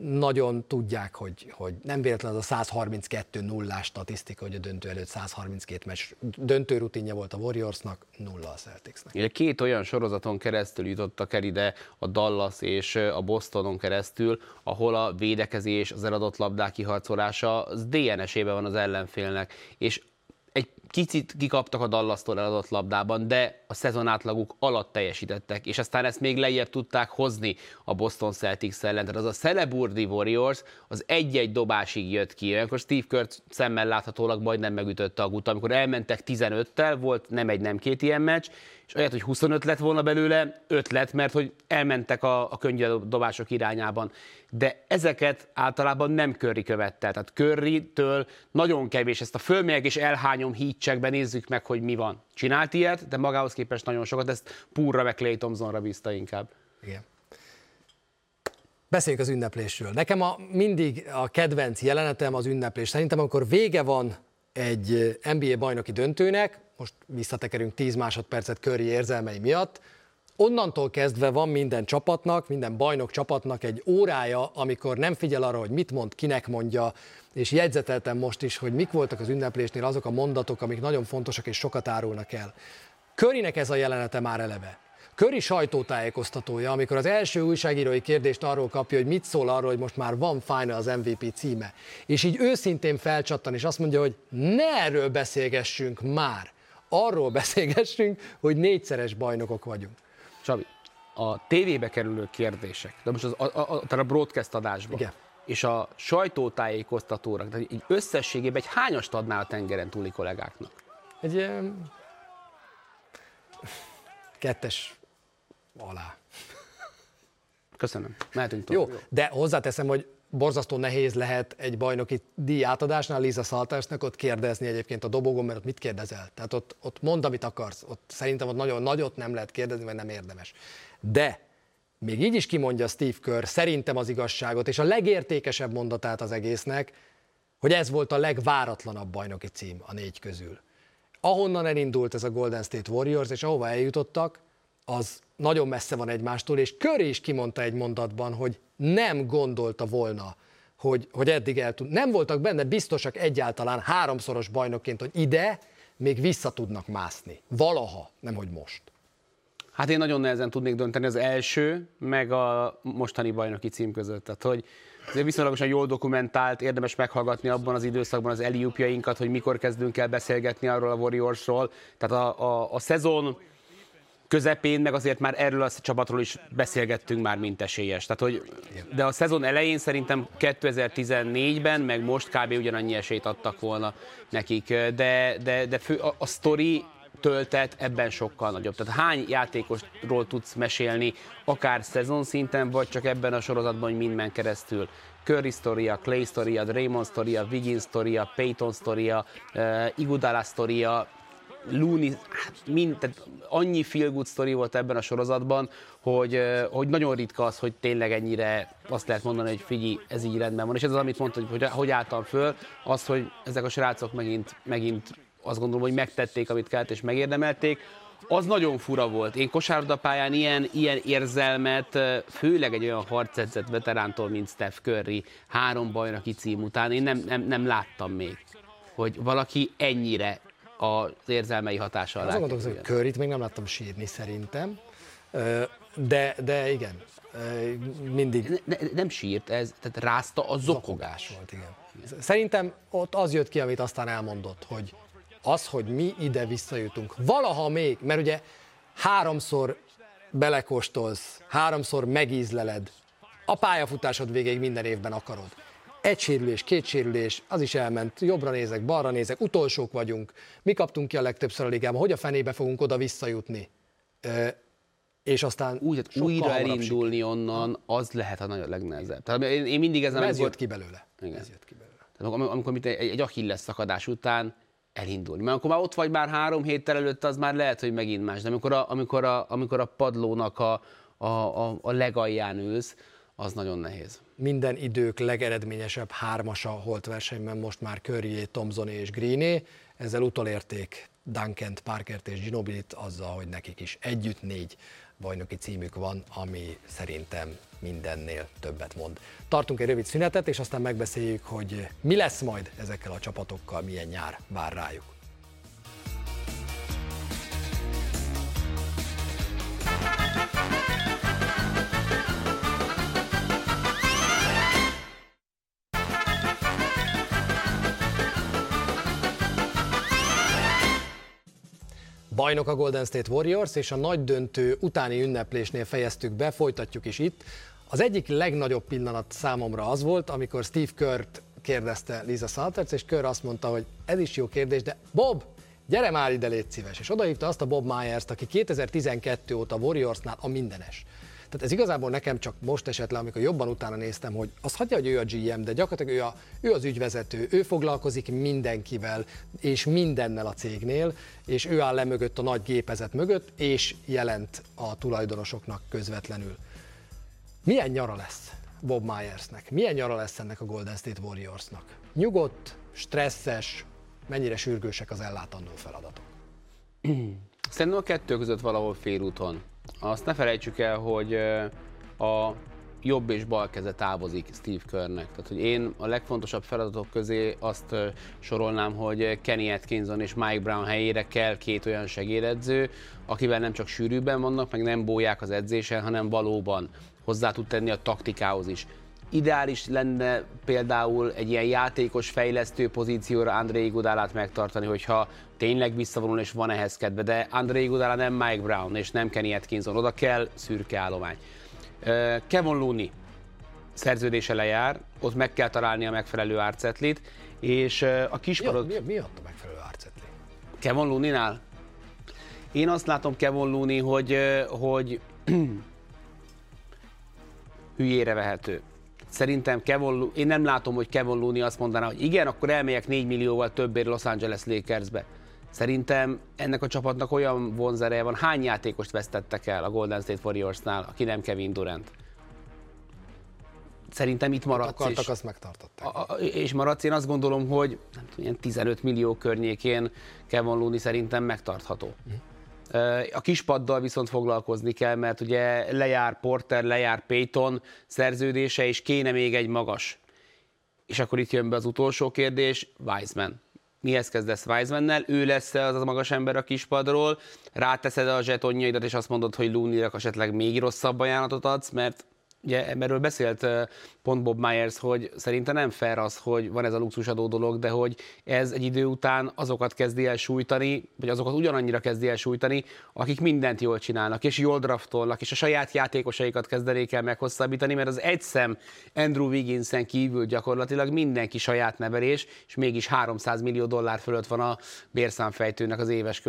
nagyon tudják, hogy, hogy nem véletlen az a 132 nullás statisztika, hogy a döntő előtt 132 meccs döntő rutinja volt a Warriorsnak, nulla a Celticsnek. Két olyan sorozaton keresztül jutottak el ide a Dallas és a Bostonon keresztül, ahol a védekezés, az eladott labdák kiharcolása az DNS-ében van az ellenfélnek, és kicsit kikaptak a Dallas-tól eladott labdában, de a szezon átlaguk alatt teljesítettek, és aztán ezt még lejjebb tudták hozni a Boston Celtics ellen. Tehát az a Celeburdi Warriors az egy-egy dobásig jött ki. Akkor Steve Kerr szemmel láthatólag majdnem megütötte a gut, amikor elmentek 15-tel, volt nem egy, nem két ilyen meccs, és olyat, hogy 25 lett volna belőle, 5 lett, mert hogy elmentek a, a dobások irányában. De ezeket általában nem Curry követte. Tehát Curry-től nagyon kevés. Ezt a fölmegyek és elhányom hítcsekben nézzük meg, hogy mi van. Csinált ilyet, de magához képest nagyon sokat. Ezt púrra meg Clay Thompsonra bízta inkább. Igen. Beszéljünk az ünneplésről. Nekem a, mindig a kedvenc jelenetem az ünneplés. Szerintem, amikor vége van egy NBA bajnoki döntőnek, most visszatekerünk 10 másodpercet köri érzelmei miatt, onnantól kezdve van minden csapatnak, minden bajnok csapatnak egy órája, amikor nem figyel arra, hogy mit mond, kinek mondja, és jegyzeteltem most is, hogy mik voltak az ünneplésnél azok a mondatok, amik nagyon fontosak és sokat árulnak el. Körinek ez a jelenete már eleve. Köri sajtótájékoztatója, amikor az első újságírói kérdést arról kapja, hogy mit szól arról, hogy most már van Final az MVP címe. És így őszintén felcsattan, és azt mondja, hogy ne erről beszélgessünk már. Arról beszélgessünk, hogy négyszeres bajnokok vagyunk. Csabi, a tévébe kerülő kérdések, de most az, a, a, a, a broadcast adásban, Igen. és a sajtótájékoztatóra, tehát így összességében egy hányast adnál a tengeren túli kollégáknak? Egy ilyen kettes alá. Köszönöm. Mehetünk tovább. Jó, de hozzáteszem, hogy borzasztó nehéz lehet egy bajnoki díj átadásnál Liza Saltersnek ott kérdezni egyébként a dobogón, mert ott mit kérdezel? Tehát ott, ott mondd, amit akarsz. Ott szerintem ott nagyon nagyot nem lehet kérdezni, mert nem érdemes. De még így is kimondja Steve Kerr szerintem az igazságot, és a legértékesebb mondatát az egésznek, hogy ez volt a legváratlanabb bajnoki cím a négy közül. Ahonnan elindult ez a Golden State Warriors, és ahova eljutottak, az nagyon messze van egymástól, és Curry is kimondta egy mondatban, hogy nem gondolta volna, hogy, hogy eddig el tud. Nem voltak benne biztosak egyáltalán háromszoros bajnokként, hogy ide még vissza tudnak mászni. Valaha, nem hogy most. Hát én nagyon nehezen tudnék dönteni az első, meg a mostani bajnoki cím között. Tehát, hogy azért viszonylagosan jól dokumentált, érdemes meghallgatni abban az időszakban az eliupjainkat, hogy mikor kezdünk el beszélgetni arról a Warriorsról. Tehát a, a, a szezon közepén, meg azért már erről a csapatról is beszélgettünk már, mint esélyes. Tehát, hogy, de a szezon elején szerintem 2014-ben, meg most kb. ugyanannyi esélyt adtak volna nekik. De, de, de fő, a, a sztori töltet ebben sokkal nagyobb. Tehát hány játékosról tudsz mesélni, akár szezon szinten, vagy csak ebben a sorozatban, hogy mindmen keresztül. Curry sztoria, Clay sztoria, Draymond sztoria, Wiggins sztoria, Peyton sztoria, uh, Igudala sztoria, Looney, hát mind, tehát annyi feel good story volt ebben a sorozatban, hogy, hogy nagyon ritka az, hogy tényleg ennyire azt lehet mondani, hogy figyelj, ez így rendben van. És ez az, amit mondta, hogy, hogy, hogy álltam föl, az, hogy ezek a srácok megint, megint azt gondolom, hogy megtették, amit kellett, és megérdemelték. Az nagyon fura volt. Én kosárlabdapályán ilyen, ilyen érzelmet, főleg egy olyan harcedzett veterántól, mint Steph Curry, három bajnoki cím után, én nem, nem, nem láttam még hogy valaki ennyire az érzelmei hatása alá. Azon gondolkozom, hogy Curryt még nem láttam sírni szerintem, de, de igen, mindig... Ne, nem sírt, ez, tehát rázta a zokogás. volt, igen. Szerintem ott az jött ki, amit aztán elmondott, hogy az, hogy mi ide visszajutunk, valaha még, mert ugye háromszor belekóstolsz, háromszor megízleled, a pályafutásod végéig minden évben akarod egy sérülés, két sérülés, az is elment, jobbra nézek, balra nézek, utolsók vagyunk, mi kaptunk ki a legtöbbször a ligában, hogy a fenébe fogunk oda visszajutni. E, és aztán Úgy, hát újra elindulni onnan, az lehet a nagyon legnehezebb. Tehát én, én mindig ezen... Ez amikor... jött ki belőle. Igen. Ez jött ki belőle. Tehát amikor, amikor egy, egy Achilles szakadás után elindulni. Mert amikor már ott vagy már három héttel előtt, az már lehet, hogy megint más. De amikor a, amikor a, amikor a padlónak a, a, a, a legalján ülsz, az nagyon nehéz. Minden idők legeredményesebb hármasa holt versenyben most már Curryé, Thompsoné és Greené. Ezzel utolérték Duncant, Parkert és Ginobilit azzal, hogy nekik is együtt négy bajnoki címük van, ami szerintem mindennél többet mond. Tartunk egy rövid szünetet, és aztán megbeszéljük, hogy mi lesz majd ezekkel a csapatokkal, milyen nyár vár rájuk. Bajnok a Golden State Warriors, és a nagy döntő utáni ünneplésnél fejeztük be, folytatjuk is itt. Az egyik legnagyobb pillanat számomra az volt, amikor Steve Kurt kérdezte Lisa Salters, és Kör azt mondta, hogy ez is jó kérdés, de Bob, gyere már ide, légy szíves. És odahívta azt a Bob Myers-t, aki 2012 óta Warriorsnál a mindenes. Tehát ez igazából nekem csak most esett le, amikor jobban utána néztem, hogy az hagyja, hogy ő a GM, de gyakorlatilag ő, a, ő az ügyvezető, ő foglalkozik mindenkivel és mindennel a cégnél, és ő áll le mögött a nagy gépezet mögött, és jelent a tulajdonosoknak közvetlenül. Milyen nyara lesz Bob Myersnek? Milyen nyara lesz ennek a Golden State Warriorsnak? Nyugodt, stresszes, mennyire sürgősek az ellátandó feladatok? Szerintem a kettő között valahol félúton. Azt ne felejtsük el, hogy a jobb és bal keze távozik Steve Körnek. Tehát, hogy én a legfontosabb feladatok közé azt sorolnám, hogy Kenny Atkinson és Mike Brown helyére kell két olyan segédedző, akivel nem csak sűrűbben vannak, meg nem bóják az edzésen, hanem valóban hozzá tud tenni a taktikához is. Ideális lenne például egy ilyen játékos fejlesztő pozícióra André Iguodalát megtartani, hogyha tényleg visszavonul és van ehhez kedve, de André Iguodala nem Mike Brown és nem Kenny Atkinson, oda kell szürke állomány. Kevin Looney szerződése lejár, ott meg kell találni a megfelelő árcetlit, és a kispadot... Mi, mi, mi a megfelelő árcetli? Kevin Looney-nál? Én azt látom Kevin Looney, hogy, hogy hülyére vehető. Szerintem Kevin, én nem látom, hogy Kevin Looney azt mondaná, hogy igen, akkor elmegyek 4 millióval többért Los Angeles Lakersbe. Szerintem ennek a csapatnak olyan vonzereje van. Hány játékost vesztettek el a Golden State Warriorsnál, aki nem Kevin Durant? Szerintem itt maradsz. Akartak, és, azt megtartották. A, és maradsz, én azt gondolom, hogy nem tudom, ilyen 15 millió környékén Kevin Looney szerintem megtartható. Uh-huh. A kispaddal viszont foglalkozni kell, mert ugye lejár Porter, lejár Payton szerződése, és kéne még egy magas. És akkor itt jön be az utolsó kérdés, Wiseman. Mihez kezdesz Wisemannel? Ő lesz az a magas ember a kispadról? Ráteszed a zsetonjaidat, és azt mondod, hogy Looney-rak esetleg még rosszabb ajánlatot adsz, mert ugye erről beszélt pont Bob Myers, hogy szerinte nem fair az, hogy van ez a luxusadó dolog, de hogy ez egy idő után azokat kezdi el sújtani, vagy azokat ugyanannyira kezdi el sújtani, akik mindent jól csinálnak, és jól draftolnak, és a saját játékosaikat kezdenék el meghosszabbítani, mert az egyszem Andrew Wigginsen kívül gyakorlatilag mindenki saját nevelés, és mégis 300 millió dollár fölött van a bérszámfejtőnek az éves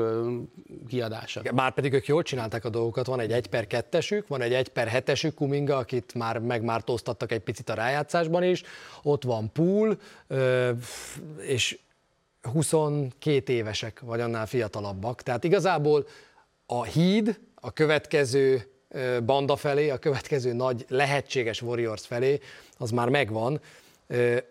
kiadása. Már pedig ők jól csinálták a dolgokat, van egy 1 per 2-esük, van egy 1 per 7-esük Kuminga, akit már megmártóztattak egy picit a rájátszásban is, ott van pool, és 22 évesek, vagy annál fiatalabbak. Tehát igazából a híd a következő banda felé, a következő nagy lehetséges Warriors felé, az már megvan.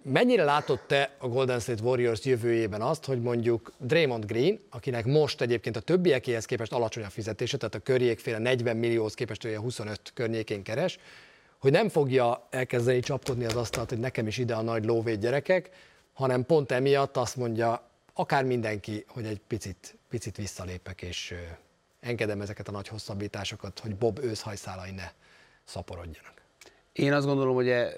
Mennyire látott te a Golden State Warriors jövőjében azt, hogy mondjuk Draymond Green, akinek most egyébként a többiekéhez képest alacsony a fizetése, tehát a körjékféle 40 millióhoz képest olyan 25 környékén keres, hogy nem fogja elkezdeni csapkodni az asztalt, hogy nekem is ide a nagy lóvéd gyerekek, hanem pont emiatt azt mondja, akár mindenki, hogy egy picit, picit visszalépek, és engedem ezeket a nagy hosszabbításokat, hogy Bob őszhajszálai ne szaporodjanak. Én azt gondolom, hogy e,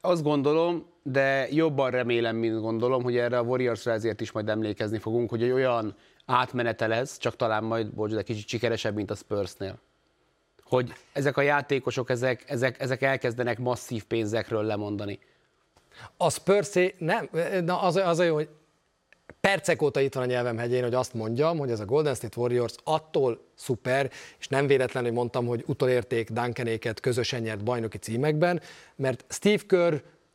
azt gondolom, de jobban remélem, mint gondolom, hogy erre a warriors ezért is majd emlékezni fogunk, hogy egy olyan átmenete lesz, csak talán majd, bocs, de kicsit sikeresebb, mint a Spursnél hogy ezek a játékosok, ezek, ezek, ezek elkezdenek masszív pénzekről lemondani. A Spursé, nem, na az, az a jó, hogy percek óta itt van a nyelvem hegyén, hogy azt mondjam, hogy ez a Golden State Warriors attól szuper, és nem véletlenül mondtam, hogy utolérték Duncanéket közösen nyert bajnoki címekben, mert Steve Kerr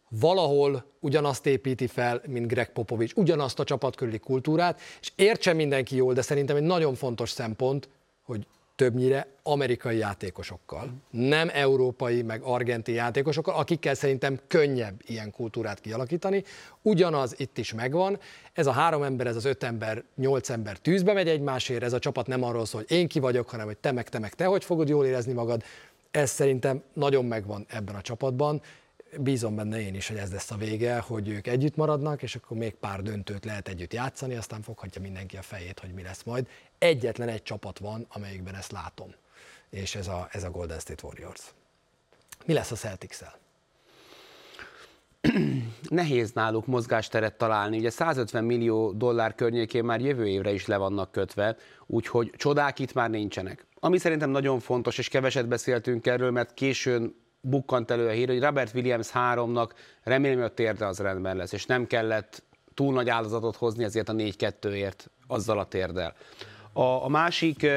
valahol ugyanazt építi fel, mint Greg Popovich, ugyanazt a csapatkörüli kultúrát, és értse mindenki jól, de szerintem egy nagyon fontos szempont, hogy többnyire amerikai játékosokkal, nem európai meg argentin játékosokkal, akikkel szerintem könnyebb ilyen kultúrát kialakítani. Ugyanaz itt is megvan. Ez a három ember, ez az öt ember, nyolc ember tűzbe megy egymásért, ez a csapat nem arról szól, hogy én ki vagyok, hanem hogy te meg te meg te, hogy fogod jól érezni magad. Ez szerintem nagyon megvan ebben a csapatban, bízom benne én is, hogy ez lesz a vége, hogy ők együtt maradnak, és akkor még pár döntőt lehet együtt játszani, aztán foghatja mindenki a fejét, hogy mi lesz majd. Egyetlen egy csapat van, amelyikben ezt látom, és ez a, ez a Golden State Warriors. Mi lesz a Celtics-el? nehéz náluk mozgásteret találni. Ugye 150 millió dollár környékén már jövő évre is le vannak kötve, úgyhogy csodák itt már nincsenek. Ami szerintem nagyon fontos, és keveset beszéltünk erről, mert későn bukkant elő a hír, hogy Robert Williams 3-nak remélem, hogy a térde az rendben lesz, és nem kellett túl nagy áldozatot hozni ezért a 4-2-ért azzal a térdel. A, a másik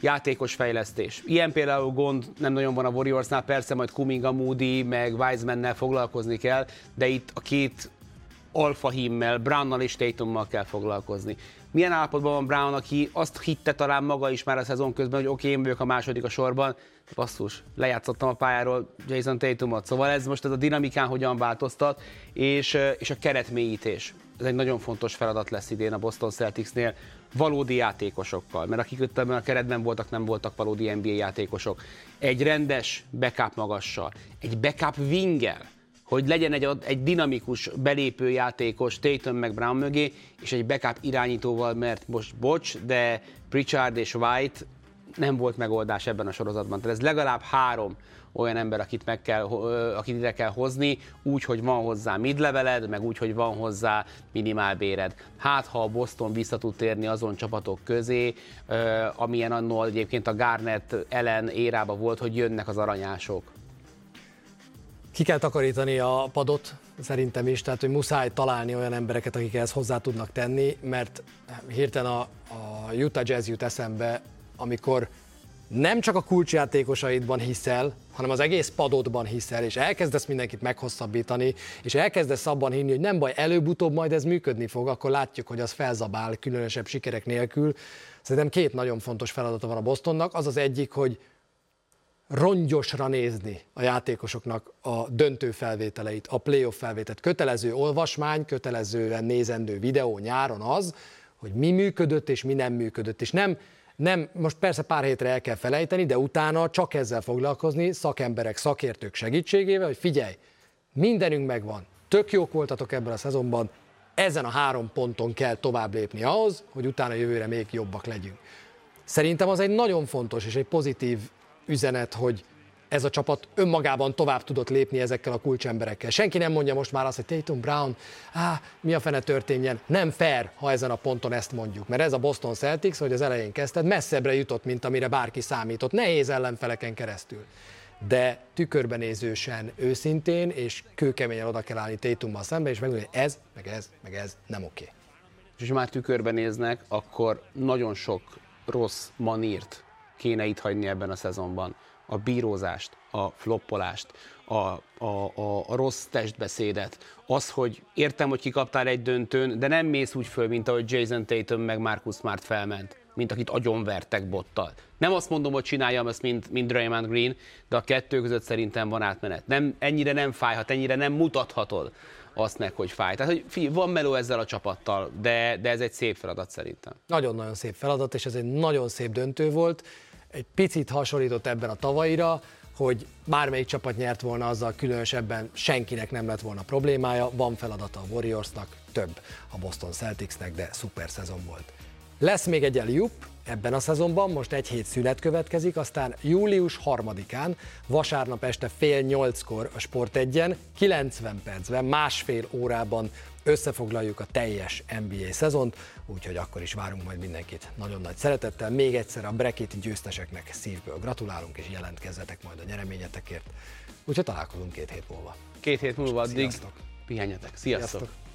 játékos fejlesztés. Ilyen például gond nem nagyon van a Warriorsnál, persze majd Kuminga, Moody, meg Wisemannel foglalkozni kell, de itt a két alfa himmel, Brownnal és Tatummal kell foglalkozni. Milyen állapotban van Brown, aki azt hitte talán maga is már a szezon közben, hogy oké, okay, én vagyok a második a sorban, basszus, lejátszottam a pályáról Jason Tatumot. Szóval ez most ez a dinamikán hogyan változtat, és, és a keretmélyítés. Ez egy nagyon fontos feladat lesz idén a Boston Celticsnél, valódi játékosokkal, mert akik itt a keretben voltak, nem voltak valódi NBA játékosok. Egy rendes backup magassal, egy backup wingel, hogy legyen egy, egy dinamikus belépő játékos Tatum meg Brown mögé, és egy backup irányítóval, mert most bocs, de Pritchard és White nem volt megoldás ebben a sorozatban. Tehát ez legalább három olyan ember, akit, meg kell, akit ide kell hozni, úgy, hogy van hozzá midleveled, meg úgy, hogy van hozzá minimálbéred. Hát, ha a Boston vissza tud térni azon csapatok közé, amilyen annól egyébként a Garnett ellen érába volt, hogy jönnek az aranyások. Ki kell takarítani a padot, szerintem is, tehát hogy muszáj találni olyan embereket, akik ehhez hozzá tudnak tenni, mert hirtelen a, a Utah Jazz jut eszembe, amikor nem csak a kulcsjátékosaidban hiszel, hanem az egész padodban hiszel, és elkezdesz mindenkit meghosszabbítani, és elkezdesz abban hinni, hogy nem baj, előbb-utóbb majd ez működni fog, akkor látjuk, hogy az felzabál különösebb sikerek nélkül. Szerintem két nagyon fontos feladata van a Bostonnak. Az az egyik, hogy rongyosra nézni a játékosoknak a döntő felvételeit, a playoff felvételt. Kötelező olvasmány, kötelezően nézendő videó nyáron az, hogy mi működött és mi nem működött. És nem nem, most persze pár hétre el kell felejteni, de utána csak ezzel foglalkozni, szakemberek, szakértők segítségével, hogy figyelj, mindenünk megvan, tök jók voltatok ebben a szezonban, ezen a három ponton kell tovább lépni ahhoz, hogy utána jövőre még jobbak legyünk. Szerintem az egy nagyon fontos és egy pozitív üzenet, hogy ez a csapat önmagában tovább tudott lépni ezekkel a kulcsemberekkel. Senki nem mondja most már azt, hogy Tatum Brown, á, mi a fene történjen. Nem fair, ha ezen a ponton ezt mondjuk, mert ez a Boston Celtics, hogy az elején kezdted, messzebbre jutott, mint amire bárki számított, nehéz ellenfeleken keresztül. De tükörbenézősen, őszintén és kőkeményen oda kell állni Tatummal szembe, és megmondani, ez, meg ez, meg ez nem oké. Okay. És ha már tükörben néznek, akkor nagyon sok rossz manírt kéne itt hagyni ebben a szezonban a bírózást, a floppolást, a, a, a, a rossz testbeszédet, az, hogy értem, hogy kikaptál egy döntőn, de nem mész úgy föl, mint ahogy Jason Tatum meg Marcus Smart felment, mint akit agyonvertek bottal. Nem azt mondom, hogy csináljam ezt, mint, mint Draymond Green, de a kettő között szerintem van átmenet. Nem, ennyire nem fájhat, ennyire nem mutathatod azt meg, hogy fáj. Tehát, hogy fi, van meló ezzel a csapattal, de, de ez egy szép feladat szerintem. Nagyon-nagyon szép feladat, és ez egy nagyon szép döntő volt egy picit hasonlított ebben a tavaira, hogy bármelyik csapat nyert volna, azzal különösebben senkinek nem lett volna problémája, van feladata a Warriorsnak, több a Boston Celticsnek, de szuper szezon volt. Lesz még egy eliup ebben a szezonban, most egy hét szünet következik, aztán július 3-án, vasárnap este fél nyolckor a Sport 1 90 percben, másfél órában összefoglaljuk a teljes NBA szezont, úgyhogy akkor is várunk majd mindenkit nagyon nagy szeretettel. Még egyszer a Brekit győzteseknek szívből gratulálunk, és jelentkezzetek majd a nyereményetekért. Úgyhogy találkozunk két hét múlva. Két hét múlva addig Sziasztok. pihenjetek. Sziasztok! Sziasztok.